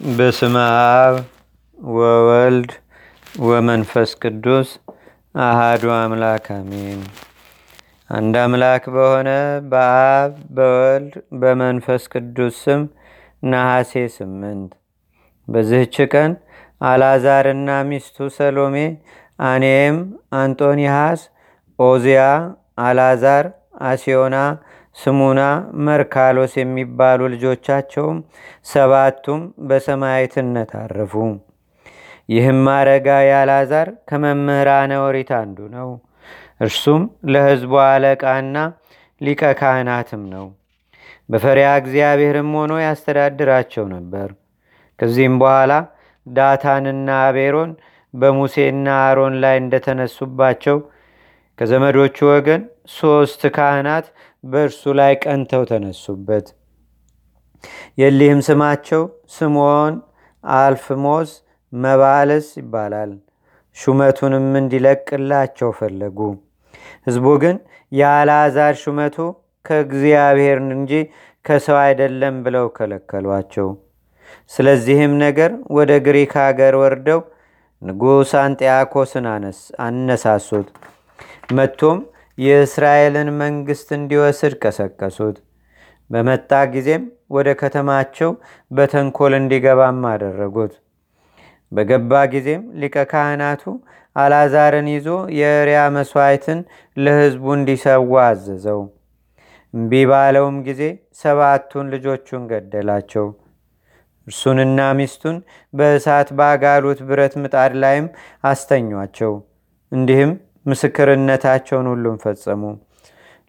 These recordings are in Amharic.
በስመ አብ ወወልድ ወመንፈስ ቅዱስ አሃዱ አምላክ አሜን። አንድ አምላክ በሆነ በአብ በወልድ በመንፈስ ቅዱስ ስም ነሐሴ ስምንት በዚህች ቀን አልዓዛርና ሚስቱ ሰሎሜ፣ አኔም፣ አንጦኒሃስ፣ ኦዚያ፣ አልዓዛር፣ አሲዮና፣ ስሙና፣ መርካሎስ የሚባሉ ልጆቻቸውም ሰባቱም በሰማዕትነት አረፉ። ይህም አረጋዊ አልዓዛር ከመምህራነ ኦሪት አንዱ ነው። እርሱም ለሕዝቡ አለቃና ሊቀ ካህናትም ነው። በፈሪያ እግዚአብሔርም ሆኖ ያስተዳድራቸው ነበር። ከዚህም በኋላ ዳታንና አቤሮን በሙሴና አሮን ላይ እንደተነሱባቸው ከዘመዶቹ ወገን ሦስት ካህናት በእርሱ ላይ ቀንተው ተነሱበት። የሊህም ስማቸው ስምዖን፣ አልፍሞስ፣ መባልስ ይባላል። ሹመቱንም እንዲለቅላቸው ፈለጉ። ሕዝቡ ግን የአልዓዛር ሹመቱ ከእግዚአብሔር እንጂ ከሰው አይደለም ብለው ከለከሏቸው። ስለዚህም ነገር ወደ ግሪክ አገር ወርደው ንጉሥ አንጢያኮስን አነሳሱት። መጥቶም የእስራኤልን መንግሥት እንዲወስድ ቀሰቀሱት። በመጣ ጊዜም ወደ ከተማቸው በተንኮል እንዲገባም አደረጉት። በገባ ጊዜም ሊቀ ካህናቱ አልዓዛርን ይዞ የእሪያ መሥዋዕትን ለሕዝቡ እንዲሰዋ አዘዘው። እምቢ ባለውም ጊዜ ሰባቱን ልጆቹን ገደላቸው። እርሱንና ሚስቱን በእሳት ባጋሉት ብረት ምጣድ ላይም አስተኟቸው። እንዲህም ምስክርነታቸውን ሁሉም ፈጸሙ።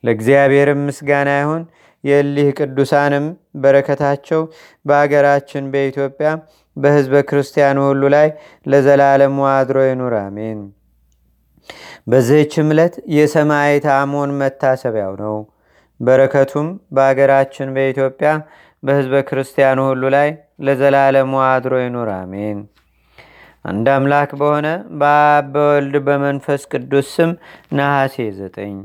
ለእግዚአብሔርም ምስጋና ይሁን። የእሊህ ቅዱሳንም በረከታቸው በአገራችን በኢትዮጵያ በሕዝበ ክርስቲያኑ ሁሉ ላይ ለዘላለሙ አድሮ ይኑር፣ አሜን። በዚህች ዕለት የሰማዕት አሞን መታሰቢያው ነው። በረከቱም በአገራችን በኢትዮጵያ በሕዝበ ክርስቲያኑ ሁሉ ላይ ለዘላለሙ አድሮ ይኑር፣ አሜን። አንድ አምላክ በሆነ በአብ በወልድ በመንፈስ ቅዱስ ስም ነሐሴ ዘጠኝ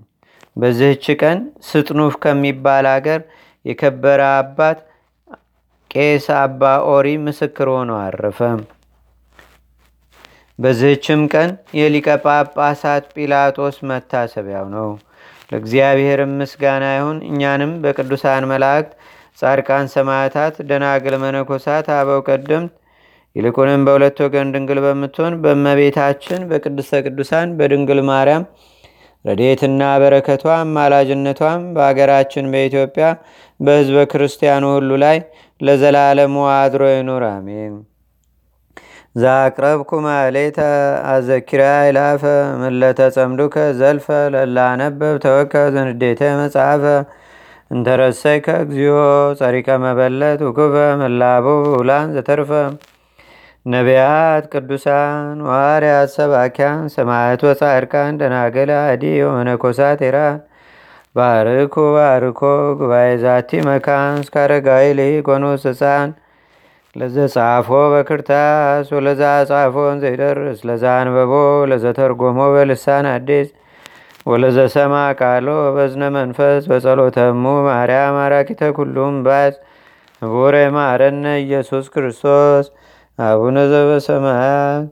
በዚህች ቀን ስጥኑፍ ከሚባል አገር የከበረ አባት ቄስ አባ ኦሪ ምስክር ሆኖ አረፈ። በዚህችም ቀን የሊቀ ጳጳሳት ጲላጦስ መታሰቢያው ነው። ለእግዚአብሔርም ምስጋና ይሁን። እኛንም በቅዱሳን መላእክት፣ ጻድቃን፣ ሰማዕታት፣ ደናግል፣ መነኮሳት፣ አበው ቀደምት ይልቁንም በሁለት ወገን ድንግል በምትሆን በእመቤታችን በቅድስተ ቅዱሳን በድንግል ማርያም ረዴትና በረከቷ አማላጅነቷም በአገራችን በኢትዮጵያ በሕዝበ ክርስቲያኑ ሁሉ ላይ ለዘላለሙ አድሮ ይኑር፣ አሜን። ዛቅረብኩ ማሌተ አዘኪራ ይላፈ ምለተ ጸምዱከ ዘልፈ ለላነበብ ተወከ ዘንዴተ መጽሐፈ እንተረሰይከ እግዚኦ ጸሪቀ መበለት ውኩፈ መላቦ ውላን ዘተርፈ ነቢያት፣ ቅዱሳን፣ ዋርያት፣ ሰባኪያን፣ ሰማዕት ወጻድቃን፣ ደናገል፣ አዲ ወመነኮሳት ኢራን ባርኩ ባርኮ ጉባኤ ዛቲ መካን እስካረጋዊ ልኮኖስ ህፃን ለዘጻፎ በክርታስ ወለዛ ጻፎን ዘይደርስ ለዛ አንበቦ ለዘተርጎሞ በልሳን አዲስ ወለዘሰማ ቃሎ በዝነ መንፈስ በጸሎተሙ ማርያም አራቂተ ኩሉም ባዝ ህቡረ ማረነ ኢየሱስ ክርስቶስ አቡነ ዘበሰማያት